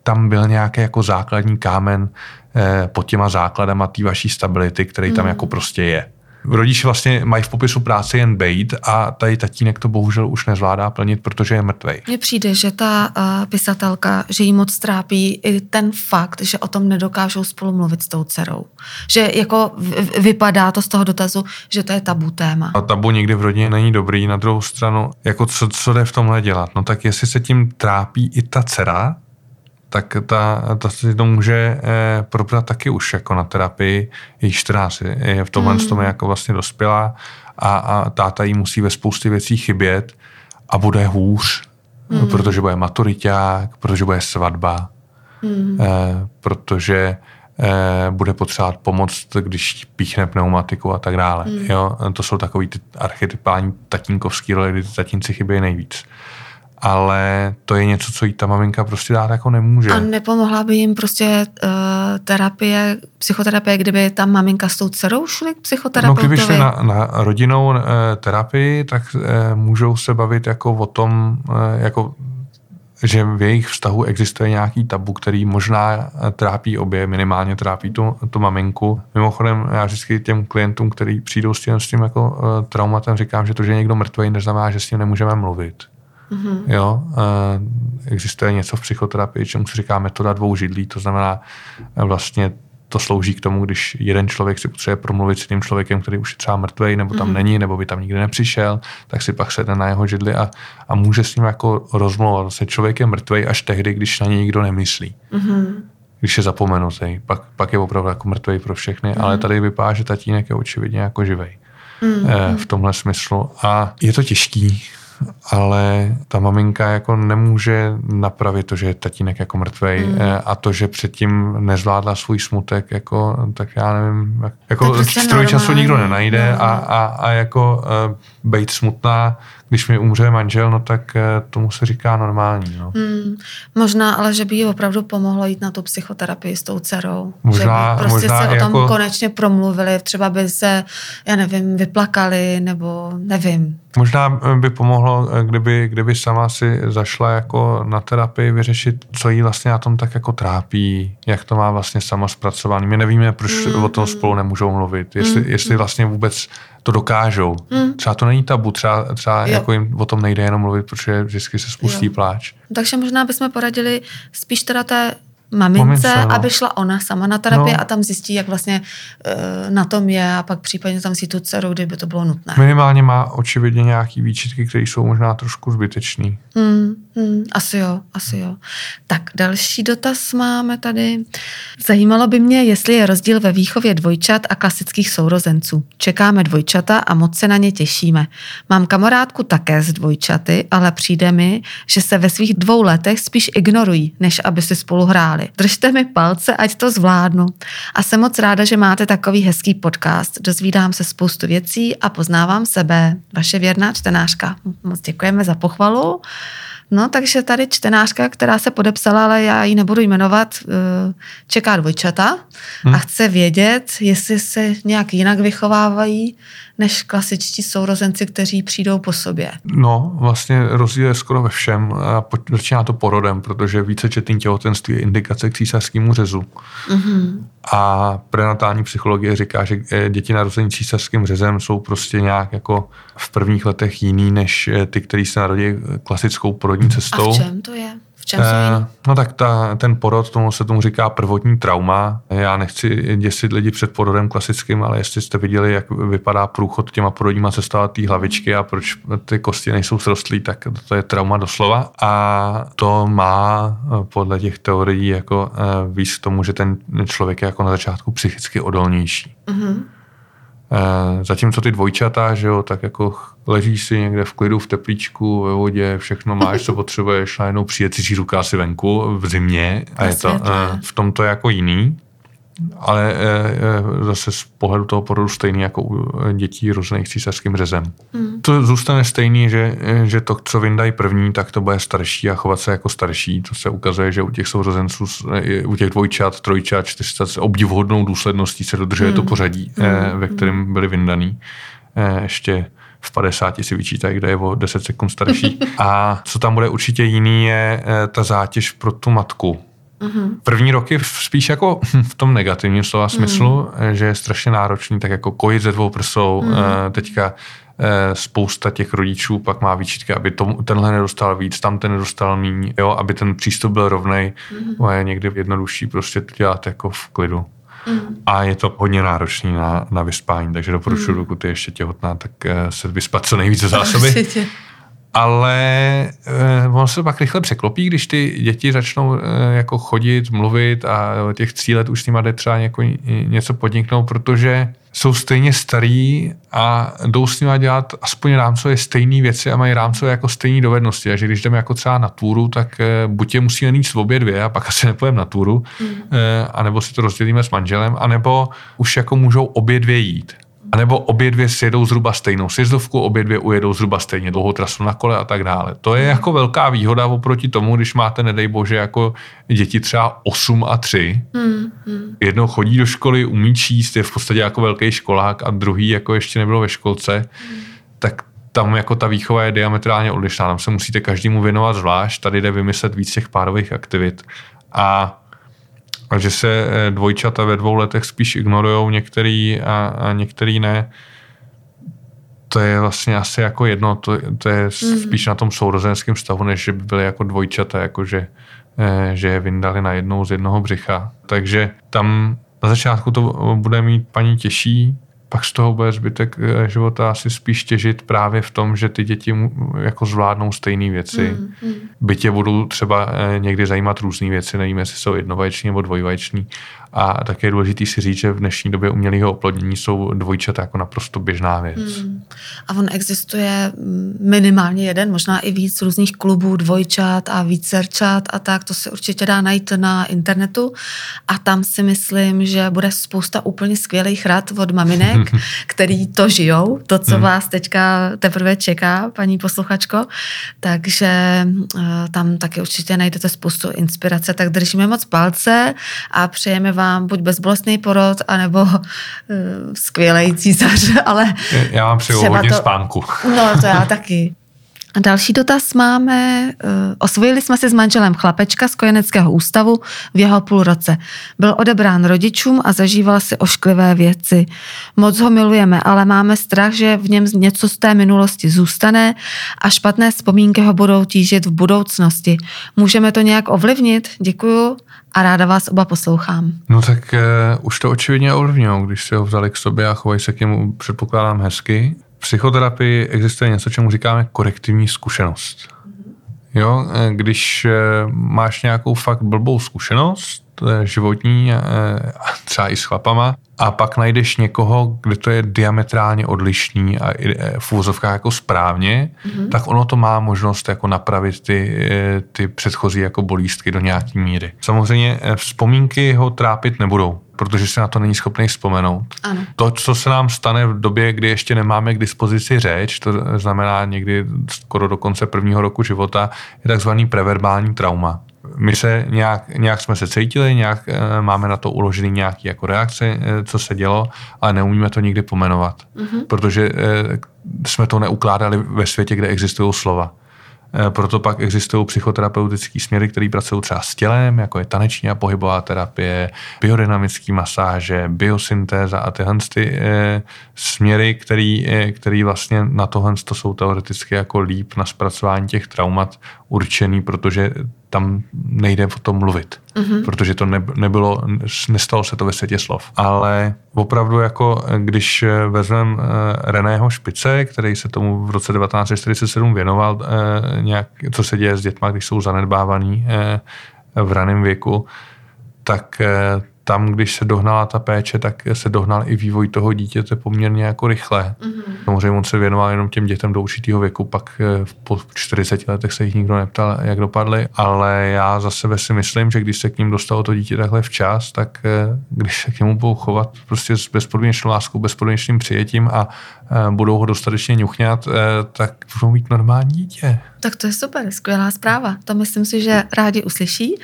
tam byl nějaký jako základní kámen eh, pod těma základama té vaší stability, který tam mm. jako prostě je. Rodiče vlastně mají v popisu práce jen bejt a tady tatínek to bohužel už nezvládá plnit, protože je mrtvej. Mně přijde, že ta uh, pisatelka, že jí moc trápí i ten fakt, že o tom nedokážou spolu mluvit s tou dcerou. Že jako v, vypadá to z toho dotazu, že to je tabu téma. A tabu nikdy v rodině není dobrý. Na druhou stranu, jako co, co jde v tomhle dělat? No tak jestli se tím trápí i ta dcera, tak ta, ta si to může eh, probrat taky už jako na terapii, její 14 je v tomhle mm. tom je jako vlastně dospělá a, a táta jí musí ve spoustě věcí chybět a bude hůř, mm. protože bude maturiták, protože bude svatba, mm. eh, protože eh, bude potřebovat pomoc, když píchne pneumatiku a tak dále. Mm. Jo? To jsou takový ty archetypální tatínkovský role, kdy ty tatínci chybějí nejvíc ale to je něco, co jí ta maminka prostě dát jako nemůže. A nepomohla by jim prostě uh, terapie, psychoterapie, kdyby ta maminka s tou dcerou šli k psychoterapeutovi? No kdyby šli na, na rodinnou uh, terapii, tak uh, můžou se bavit jako o tom, uh, jako že v jejich vztahu existuje nějaký tabu, který možná trápí obě, minimálně trápí tu, tu maminku. Mimochodem, já vždycky těm klientům, kteří přijdou s tím, s tím jako uh, traumatem, říkám, že to, že je někdo mrtvý, neznamená, že s ním nemůžeme mluvit. Mm-hmm. Jo, existuje něco v psychoterapii, čemu se říká metoda dvou židlí, to znamená vlastně to slouží k tomu, když jeden člověk si potřebuje promluvit s tím člověkem, který už je třeba mrtvý, nebo tam mm-hmm. není, nebo by tam nikdy nepřišel, tak si pak sedne na jeho židli a, a může s ním jako rozmluvat. Vlastně člověk je mrtvý až tehdy, když na něj nikdo nemyslí. Mm-hmm. Když je zapomenutý, pak, pak je opravdu jako mrtvý pro všechny, mm-hmm. ale tady vypadá, že tatínek je očividně jako živej. Mm-hmm. v tomhle smyslu. A je to těžký, ale ta maminka jako nemůže napravit to, že je tatínek jako mrtvej mm. a to, že předtím nezvládla svůj smutek, jako, tak já nevím, jako stroj času nikdo nenajde no. a, a, a jako bejt smutná, když mi umře manžel, no tak uh, tomu se říká normální. No. Mm. Možná, ale že by jí opravdu pomohlo jít na tu psychoterapii s tou dcerou. Možná, že by prostě možná se o tom jako... konečně promluvili, třeba by se, já nevím, vyplakali, nebo nevím. Možná by pomohlo, kdyby, kdyby sama si zašla jako na terapii vyřešit, co jí vlastně na tom tak jako trápí, jak to má vlastně sama zpracovaný. My nevíme, proč mm. o tom spolu nemůžou mluvit, jestli, mm. jestli vlastně vůbec to dokážou. Mm. Třeba to není tabu, třeba, třeba jako jim o tom nejde jenom mluvit, protože vždycky se spustí jo. pláč. Takže možná bychom poradili spíš teda té mamince, mamince no. aby šla ona sama na terapii no. a tam zjistí, jak vlastně uh, na tom je a pak případně tam si tu dceru, kdyby to bylo nutné. Minimálně má očividně nějaký výčitky, které jsou možná trošku zbytečný. Hmm, hmm, asi jo, asi jo. Tak další dotaz máme tady. Zajímalo by mě, jestli je rozdíl ve výchově dvojčat a klasických sourozenců. Čekáme dvojčata a moc se na ně těšíme. Mám kamarádku také z dvojčaty, ale přijde mi, že se ve svých dvou letech spíš ignorují, než aby si spolu hráli zvládli. Držte mi palce, ať to zvládnu. A jsem moc ráda, že máte takový hezký podcast. Dozvídám se spoustu věcí a poznávám sebe. Vaše věrná čtenářka. Moc děkujeme za pochvalu. No, takže tady čtenářka, která se podepsala, ale já ji nebudu jmenovat, eh, čeká dvojčata hmm. a chce vědět, jestli se nějak jinak vychovávají než klasičtí sourozenci, kteří přijdou po sobě. No, vlastně rozdíl je skoro ve všem a začíná to porodem, protože více četný těhotenství je indikace k císařskému řezu. Mm-hmm. A prenatální psychologie říká, že eh, děti narození císařským řezem jsou prostě nějak jako v prvních letech jiný než eh, ty, který se narodí klasickou porodní cestou. A v čem to je? V čem jsou No tak ta, ten porod, tomu se tomu říká prvotní trauma. Já nechci děsit lidi před porodem klasickým, ale jestli jste viděli, jak vypadá průchod těma porodníma cestama té hlavičky a proč ty kosti nejsou srostlí, tak to je trauma doslova. A to má podle těch teorií jako víc k tomu, že ten člověk je jako na začátku psychicky odolnější. Mm-hmm. Eh, zatímco ty dvojčata, že jo, tak jako ležíš si někde v klidu, v teplíčku, ve vodě, všechno máš, co potřebuješ, a jenom přijde si ruka si venku v zimě. A je to, eh, v tom to je jako jiný ale e, zase z pohledu toho porodu stejný jako u dětí různých císařským řezem. Hmm. To zůstane stejný, že, že to, co vyndají první, tak to bude starší a chovat se jako starší. To se ukazuje, že u těch sourozenců, u těch dvojčat, trojčat, čtyřčat s obdivuhodnou důsledností se dodržuje hmm. to pořadí, hmm. ve kterém byly vyndaný. Ještě v 50 si vyčítají, kde je o 10 sekund starší. A co tam bude určitě jiný, je ta zátěž pro tu matku Mm-hmm. První roky spíš jako v tom negativním slova mm-hmm. smyslu, že je strašně náročný, tak jako kojit ze dvou prsou, mm-hmm. teďka eh, spousta těch rodičů pak má výčitky, aby tom, tenhle nedostal víc, tam ten nedostal míň, jo, aby ten přístup byl rovnej. Mm-hmm. je někdy jednodušší prostě to dělat jako v klidu. Mm. A je to hodně náročný na, na vyspání, takže doporučuji, mm. dokud je ještě těhotná, tak se vyspat co nejvíce zásoby. Ale eh, ono se pak rychle překlopí, když ty děti začnou eh, jako chodit, mluvit a těch tří let už s nima jde třeba jako něco podniknout, protože jsou stejně starý a jdou s nima dělat aspoň rámcové stejné věci a mají rámcové jako stejné dovednosti. Takže když jdeme jako třeba na túru, tak eh, buď je musíme mít v obě dvě a pak asi nepojeme na túru, mm. anebo si to rozdělíme s manželem, anebo už jako můžou obě dvě jít. A nebo obě dvě sjedou zhruba stejnou sjezdovku, obě dvě ujedou zhruba stejně dlouhou trasu na kole a tak dále. To je jako velká výhoda oproti tomu, když máte, nedej bože, jako děti třeba 8 a 3. Hmm, hmm. Jednou chodí do školy, umí číst, je v podstatě jako velký školák a druhý jako ještě nebylo ve školce, hmm. tak tam jako ta výchova je diametrálně odlišná. Tam se musíte každému věnovat zvlášť, tady jde vymyslet víc těch párových aktivit. A a že se eh, dvojčata ve dvou letech spíš ignorují některý a, a některý ne. To je vlastně asi jako jedno, to, to je mm. spíš na tom sourozenském stavu, než že by byly jako dvojčata, jako že, eh, že je vyndali na jednou z jednoho břicha. Takže tam na začátku to bude mít paní těžší, pak z toho bude zbytek eh, života asi spíš těžit právě v tom, že ty děti jako zvládnou stejné věci. Mm, mm. Bytě budou třeba eh, někdy zajímat různé věci, nevím, jestli jsou jednovajční nebo dvojvajční, a také je důležité si říct, že v dnešní době umělého oplodnění jsou dvojčata jako naprosto běžná věc. Hmm. A on existuje minimálně jeden, možná i víc různých klubů dvojčat a vícerčat a tak, to se určitě dá najít na internetu a tam si myslím, že bude spousta úplně skvělých rad od maminek, který to žijou, to, co hmm. vás teďka teprve čeká, paní posluchačko, takže uh, tam taky určitě najdete spoustu inspirace, tak držíme moc palce a přejeme vám buď bezbolestný porod, anebo uh, skvělej císař, ale... Já vám přeju hodně to, spánku. No, to já taky. A další dotaz máme. Eh, osvojili jsme si s manželem chlapečka z kojeneckého ústavu v jeho půl roce. Byl odebrán rodičům a zažíval si ošklivé věci. Moc ho milujeme, ale máme strach, že v něm něco z té minulosti zůstane a špatné vzpomínky ho budou tížit v budoucnosti. Můžeme to nějak ovlivnit? Děkuju a ráda vás oba poslouchám. No tak uh, už to očividně ovlivňují, když si ho vzali k sobě a chovají se k němu, předpokládám, hezky. V psychoterapii existuje něco, čemu říkáme korektivní zkušenost. Jo, eh, když eh, máš nějakou fakt blbou zkušenost, životní, třeba i s chlapama, a pak najdeš někoho, kde to je diametrálně odlišný a e, v úvozovkách jako správně, mm-hmm. tak ono to má možnost jako napravit ty, e, ty předchozí jako bolístky do nějaký míry. Samozřejmě vzpomínky ho trápit nebudou, protože se na to není schopný vzpomenout. Ano. To, co se nám stane v době, kdy ještě nemáme k dispozici řeč, to znamená někdy skoro do konce prvního roku života, je takzvaný preverbální trauma my se nějak, nějak jsme se cítili, nějak e, máme na to uložený nějaký jako reakce, e, co se dělo, ale neumíme to nikdy pomenovat, mm-hmm. protože e, jsme to neukládali ve světě, kde existují slova. Proto pak existují psychoterapeutické směry, které pracují třeba s tělem, jako je taneční a pohybová terapie, biodynamické masáže, biosyntéza a tyhle ty směry, který vlastně na tohle to jsou teoreticky jako líp na zpracování těch traumat určený, protože tam nejde o tom mluvit, mm-hmm. protože to ne, nebylo, nestalo se to ve světě slov. Ale opravdu jako, když vezmeme eh, Reného Špice, který se tomu v roce 1947 věnoval, eh, nějak, co se děje s dětma, když jsou zanedbávaný eh, v raném věku, tak tam, když se dohnala ta péče, tak se dohnal i vývoj toho dítěte poměrně jako rychle. Mm-hmm. Samozřejmě on se věnoval jenom těm dětem do určitého věku, pak eh, po 40 letech se jich nikdo neptal, jak dopadly, ale já za sebe si myslím, že když se k ním dostalo to dítě takhle včas, tak eh, když se k němu budou chovat prostě s bezpodmínečnou láskou, bezpodmínečným přijetím a eh, budou ho dostatečně ňuchňat, tak budou mít normální dítě. Tak to je super, skvělá zpráva. To myslím si, že rádi uslyší.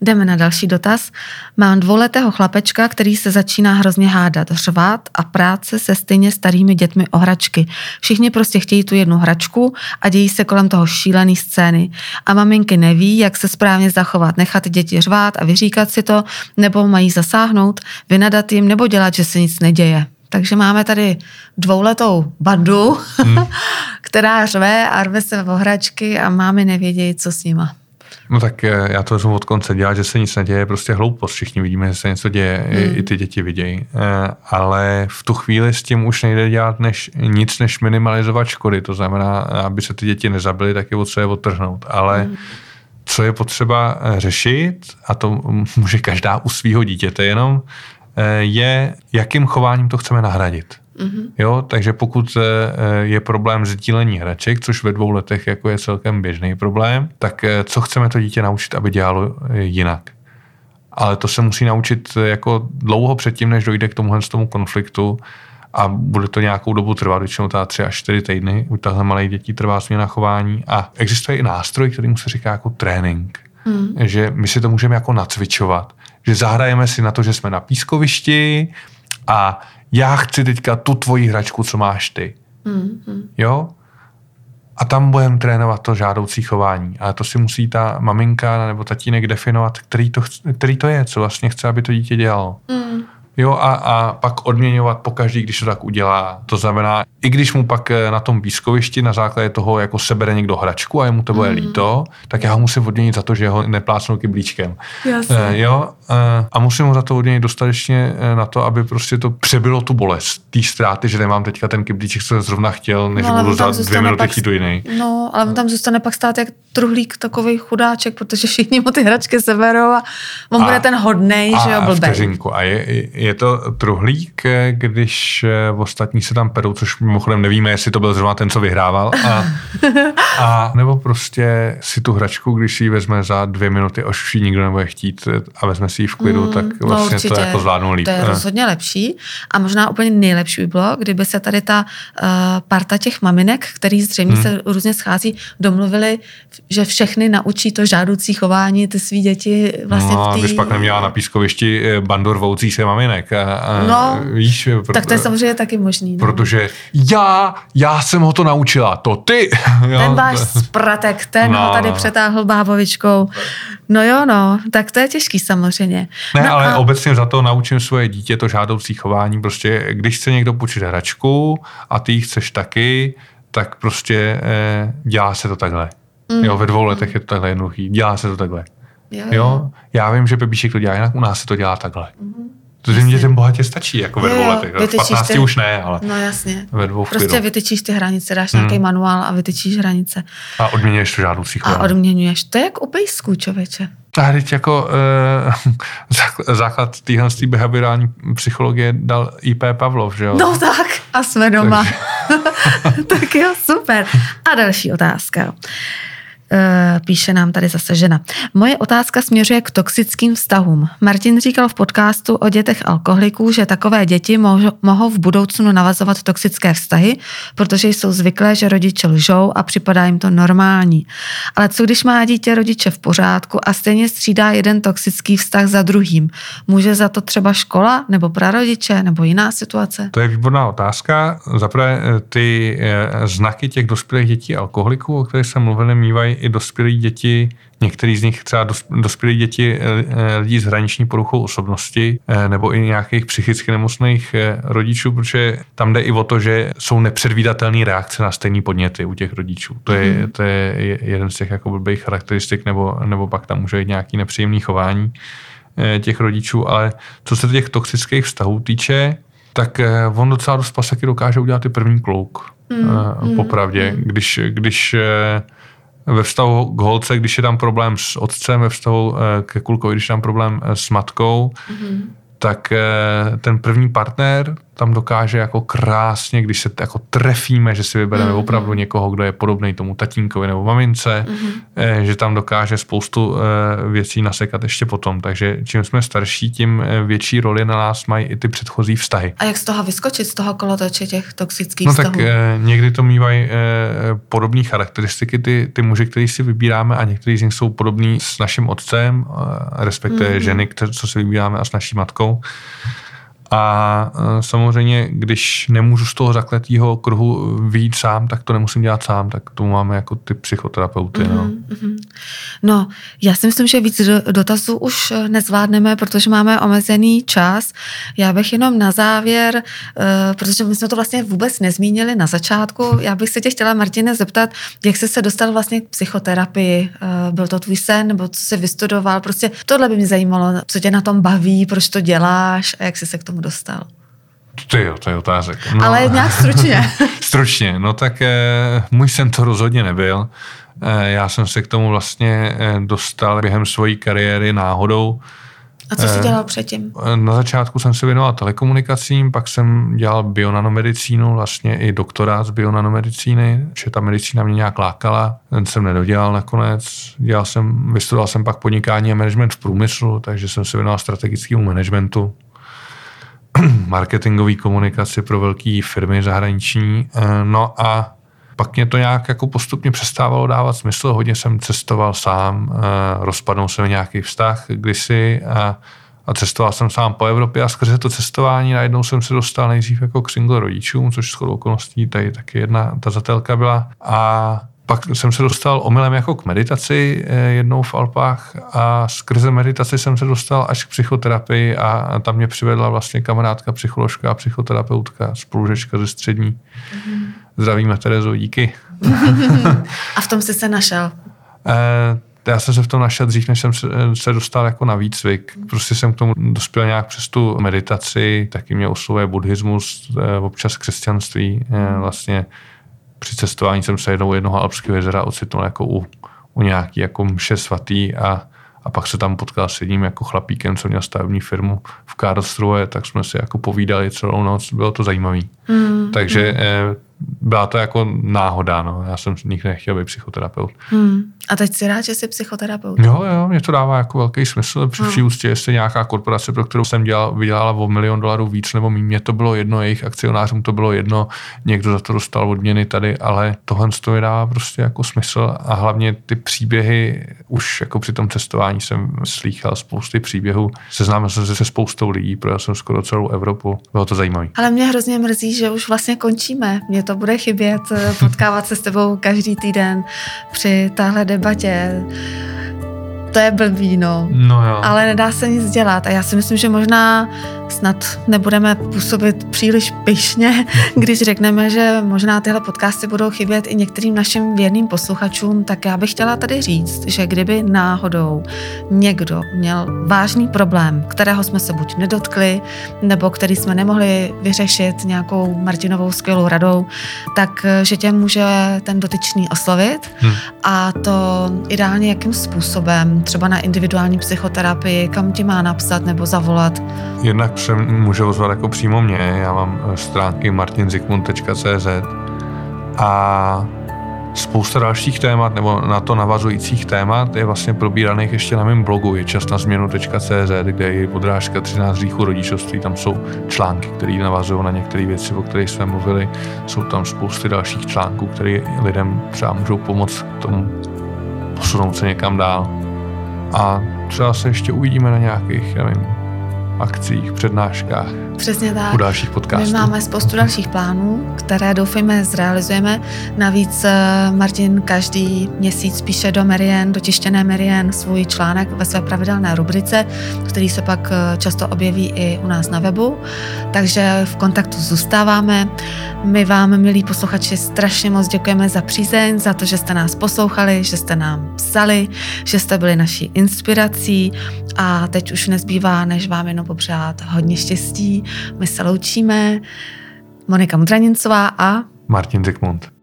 Jdeme na další dotaz. Mám dvouletého chlapečka, který se začíná hrozně hádat, řvát a práce se stejně starými dětmi o hračky. Všichni prostě chtějí tu jednu hračku a dějí se kolem toho šílený scény. A maminky neví, jak se správně zachovat, nechat děti řvát a vyříkat si to, nebo mají zasáhnout, vynadat jim, nebo dělat, že se nic neděje. Takže máme tady dvouletou bandu, hmm. která řve a rve se v hračky a mámy nevědějí, co s nima. No tak eh, já to vezmu od konce. Dělat, že se nic neděje, je prostě hloupost. Všichni vidíme, že se něco děje, mm. i ty děti vidějí. Eh, ale v tu chvíli s tím už nejde dělat než, nic, než minimalizovat škody. To znamená, aby se ty děti nezabily, tak je potřeba je odtrhnout. Ale mm. co je potřeba eh, řešit, a to může každá u svého dítěte jenom, je, jakým chováním to chceme nahradit. Mm-hmm. Jo, takže pokud eh, je problém sdílení hraček, což ve dvou letech jako je celkem běžný problém, tak eh, co chceme to dítě naučit, aby dělalo eh, jinak? Ale to se musí naučit jako dlouho předtím, než dojde k tomuhle tomu konfliktu a bude to nějakou dobu trvat, většinou ta tři až čtyři týdny. U těchto malých dětí trvá změna chování a existuje i nástroj, který mu se říká jako trénink. Mm. Že my si to můžeme jako nacvičovat. Že zahrajeme si na to, že jsme na pískovišti a já chci teďka tu tvoji hračku, co máš ty. Mm-hmm. Jo? A tam budeme trénovat to žádoucí chování. Ale to si musí ta maminka nebo tatínek definovat, který to, který to je, co vlastně chce, aby to dítě dělalo. Mm. Jo, a, a pak odměňovat po každý, když to tak udělá. To znamená, i když mu pak eh, na tom pískovišti na základě toho jako sebere někdo hračku a jemu to bude mm. líto, tak já ho musím odměnit za to, že ho neplácnou kyblíčkem. Jasně. E, jo, a musím ho za to odměnit dostatečně na to, aby prostě to přebylo tu bolest, té ztráty, že nemám teďka ten kyblíček, co jsem zrovna chtěl, než no, budu za dvě minuty chtít do jiný. No, ale on tam zůstane pak stát jak truhlík takový chudáček, protože všichni mu ty hračky seberou a on a, bude ten hodnej, že jo, blbej. A je, je to truhlík, když ostatní se tam perou, což mimochodem nevíme, jestli to byl zrovna ten, co vyhrával. A, a nebo prostě si tu hračku, když si ji vezme za dvě minuty, až už ji nikdo nebude chtít a vezme ji v klidu, mm, tak no, vlastně no to jako zvládnou líp. To je rozhodně lepší. A možná úplně nejlepší by bylo, kdyby se tady ta uh, parta těch maminek, který zřejmě hmm. se různě schází, domluvili, že všechny naučí to žádoucí chování ty svý děti vlastně no, v tý... pak neměla na pískovišti eh, bandu rvoucí se maminek. A, a, no, víš, pro, tak to je samozřejmě taky možný. No. Protože já, já jsem ho to naučila, to ty. ten váš spratek, ten no, ho tady no. přetáhl bábovičkou. No jo, no, tak to je těžký samozřejmě. Ne, no ale a... obecně za to naučím svoje dítě to žádoucí chování. Prostě, když chce někdo půjčit hračku a ty ji chceš taky, tak prostě eh, dělá se to takhle. Mm. Jo, ve dvou letech je to takhle jednoduchý. Dělá se to takhle. Jo, jo. jo? Já vím, že Pepíšek to dělá jinak, u nás se to dělá takhle. Mm. To ten bohatě stačí, jako ve dvou letech. V 15 ty, už ne, ale no, jasně. ve dvou Prostě vytyčíš ty hranice, dáš hmm. nějaký manuál a vytyčíš hranice. A odměňuješ to žádoucí A odměňuješ. To je jak u pejsků, člověče. A teď jako uh, základ téhle behaviorální psychologie dal IP Pavlov, že jo? No tak, a jsme doma. tak jo, super. A další otázka. Eh, píše nám tady zase žena. Moje otázka směřuje k toxickým vztahům. Martin říkal v podcastu o dětech alkoholiků, že takové děti mohou v budoucnu navazovat toxické vztahy, protože jsou zvyklé, že rodiče lžou a připadá jim to normální. Ale co když má dítě rodiče v pořádku a stejně střídá jeden toxický vztah za druhým? Může za to třeba škola nebo prarodiče nebo jiná situace? To je výborná otázka. Zaprvé eh, ty eh, znaky těch dospělých dětí alkoholiků, o kterých jsem mluvil, mývají i dospělí děti, některý z nich třeba dospělí děti eh, eh, lidí s hraniční poruchou osobnosti eh, nebo i nějakých psychicky nemocných rodičů, protože tam jde i o to, že jsou nepředvídatelné reakce na stejné podněty u těch rodičů. To je, mm. to je jeden z těch jako blbých charakteristik, nebo, nebo pak tam může být nějaký nepříjemný chování těch rodičů, ale co se těch toxických vztahů týče, tak on docela dost paseky dokáže udělat ty první klouk. Mm, popravdě. Mm. Když, když ve vztahu k holce, když je tam problém s otcem, ve vztahu eh, ke kulkovi, když je tam problém eh, s matkou, mm-hmm. tak eh, ten první partner tam dokáže jako krásně, když se jako trefíme, že si vybereme mm-hmm. opravdu někoho, kdo je podobný tomu tatínkovi nebo mamince, mm-hmm. že tam dokáže spoustu eh, věcí nasekat ještě potom. Takže čím jsme starší, tím eh, větší roli na nás mají i ty předchozí vztahy. A jak z toho vyskočit, z toho kolotoče těch toxických no, vztahů? tak někdy to mývají podobné charakteristiky, ty, ty muži, který si vybíráme a někteří z nich jsou podobní s naším otcem, respektive mm-hmm. ženy, které, co si vybíráme a s naší matkou. A e, samozřejmě, když nemůžu z toho zakletého kruhu vyjít sám, tak to nemusím dělat sám, tak tu máme jako ty psychoterapeuty. Mm-hmm. No. Mm-hmm. no, já si myslím, že víc dotazů už nezvládneme, protože máme omezený čas. Já bych jenom na závěr, e, protože my jsme to vlastně vůbec nezmínili na začátku, já bych se tě chtěla, Martine, zeptat, jak jsi se dostal vlastně k psychoterapii? E, byl to tvůj sen, nebo co jsi vystudoval? Prostě tohle by mě zajímalo, co tě na tom baví, proč to děláš a jak jsi se k tomu dostal? To je, to je otázek. No, Ale nějak stručně. stručně, no tak eh, můj sen to rozhodně nebyl. Eh, já jsem se k tomu vlastně eh, dostal během své kariéry náhodou. A co jsi dělal předtím? Na začátku jsem se věnoval telekomunikacím, pak jsem dělal bionanomedicínu, vlastně i doktorát z bionanomedicíny, že ta medicína mě nějak lákala, ten jsem nedodělal nakonec. Dělal jsem, vystudoval jsem pak podnikání a management v průmyslu, takže jsem se věnoval strategickému managementu marketingové komunikaci pro velké firmy zahraniční. Eh, no a pak mě to nějak jako postupně přestávalo dávat smysl. Hodně jsem cestoval sám, eh, rozpadnul se nějaký vztah kdysi a, a cestoval jsem sám po Evropě a skrze to cestování najednou jsem se dostal nejdřív jako k single rodičům, což shodou okolností tady taky jedna tazatelka byla. A pak jsem se dostal omylem jako k meditaci eh, jednou v Alpách a skrze meditaci jsem se dostal až k psychoterapii a tam mě přivedla vlastně kamarádka, psycholožka a psychoterapeutka, spolužečka ze střední. Mm-hmm. Zdravíme Terezo, díky. a v tom jsi se našel? Eh, já jsem se v tom našel dřív, než jsem se dostal jako na výcvik. Prostě jsem k tomu dospěl nějak přes tu meditaci, taky mě oslovuje buddhismus, eh, občas křesťanství, vlastně při cestování jsem se jednou jednoho alpského jezera ocitnul jako u, u nějaký jako mše svatý a, a pak se tam potkal s jedním jako chlapíkem, co měl stavební firmu v Karlsruhe, tak jsme si jako povídali celou noc, bylo to zajímavé. Mm, Takže mm. Eh, byla to jako náhoda, no. Já jsem nikdy nechtěl být psychoterapeut. Hmm. A teď si rád, že jsi psychoterapeut. Jo, jo, mě to dává jako velký smysl. Při vší hmm. ústě, jestli nějaká korporace, pro kterou jsem dělal, vydělala o milion dolarů víc nebo méně, mě to bylo jedno, jejich akcionářům to bylo jedno, někdo za to dostal odměny tady, ale tohle to mi dává prostě jako smysl a hlavně ty příběhy, už jako při tom cestování jsem slýchal spousty příběhů, seznámil jsem se se spoustou lidí, projel jsem skoro celou Evropu, bylo to zajímavé. Ale mě hrozně mrzí, že už vlastně končíme. Mě to bude chybět, eh, potkávat se s tebou každý týden při téhle debatě to je blbý, no. no jo. Ale nedá se nic dělat. A já si myslím, že možná snad nebudeme působit příliš pyšně, když řekneme, že možná tyhle podcasty budou chybět i některým našim věrným posluchačům, tak já bych chtěla tady říct, že kdyby náhodou někdo měl vážný problém, kterého jsme se buď nedotkli, nebo který jsme nemohli vyřešit nějakou Martinovou skvělou radou, tak že tě může ten dotyčný oslovit hmm. a to ideálně jakým způsobem, třeba na individuální psychoterapii, kam ti má napsat nebo zavolat? Jednak se může ozvat jako přímo mě, já mám eh, stránky martinzikmund.cz a spousta dalších témat nebo na to navazujících témat je vlastně probíraných ještě na mém blogu je čas na změnu.cz, kde je podrážka 13 říchů rodičovství, tam jsou články, které navazují na některé věci, o kterých jsme mluvili, jsou tam spousty dalších článků, které lidem třeba můžou pomoct k tomu posunout se někam dál. A třeba se ještě uvidíme na nějakých, nevím, akcích, přednáškách. Přesně tak. U dalších podcastů. My máme spoustu dalších plánů, které doufejme zrealizujeme. Navíc eh, Martin každý měsíc píše do Merien, do tištěné Merien svůj článek ve své pravidelné rubrice, který se pak eh, často objeví i u nás na webu. Takže v kontaktu zůstáváme. My vám, milí posluchači, strašně moc děkujeme za přízeň, za to, že jste nás poslouchali, že jste nám psali, že jste byli naší inspirací a teď už nezbývá, než vám jenom popřát hodně štěstí. My se loučíme. Monika Mudranincová a Martin Zikmund.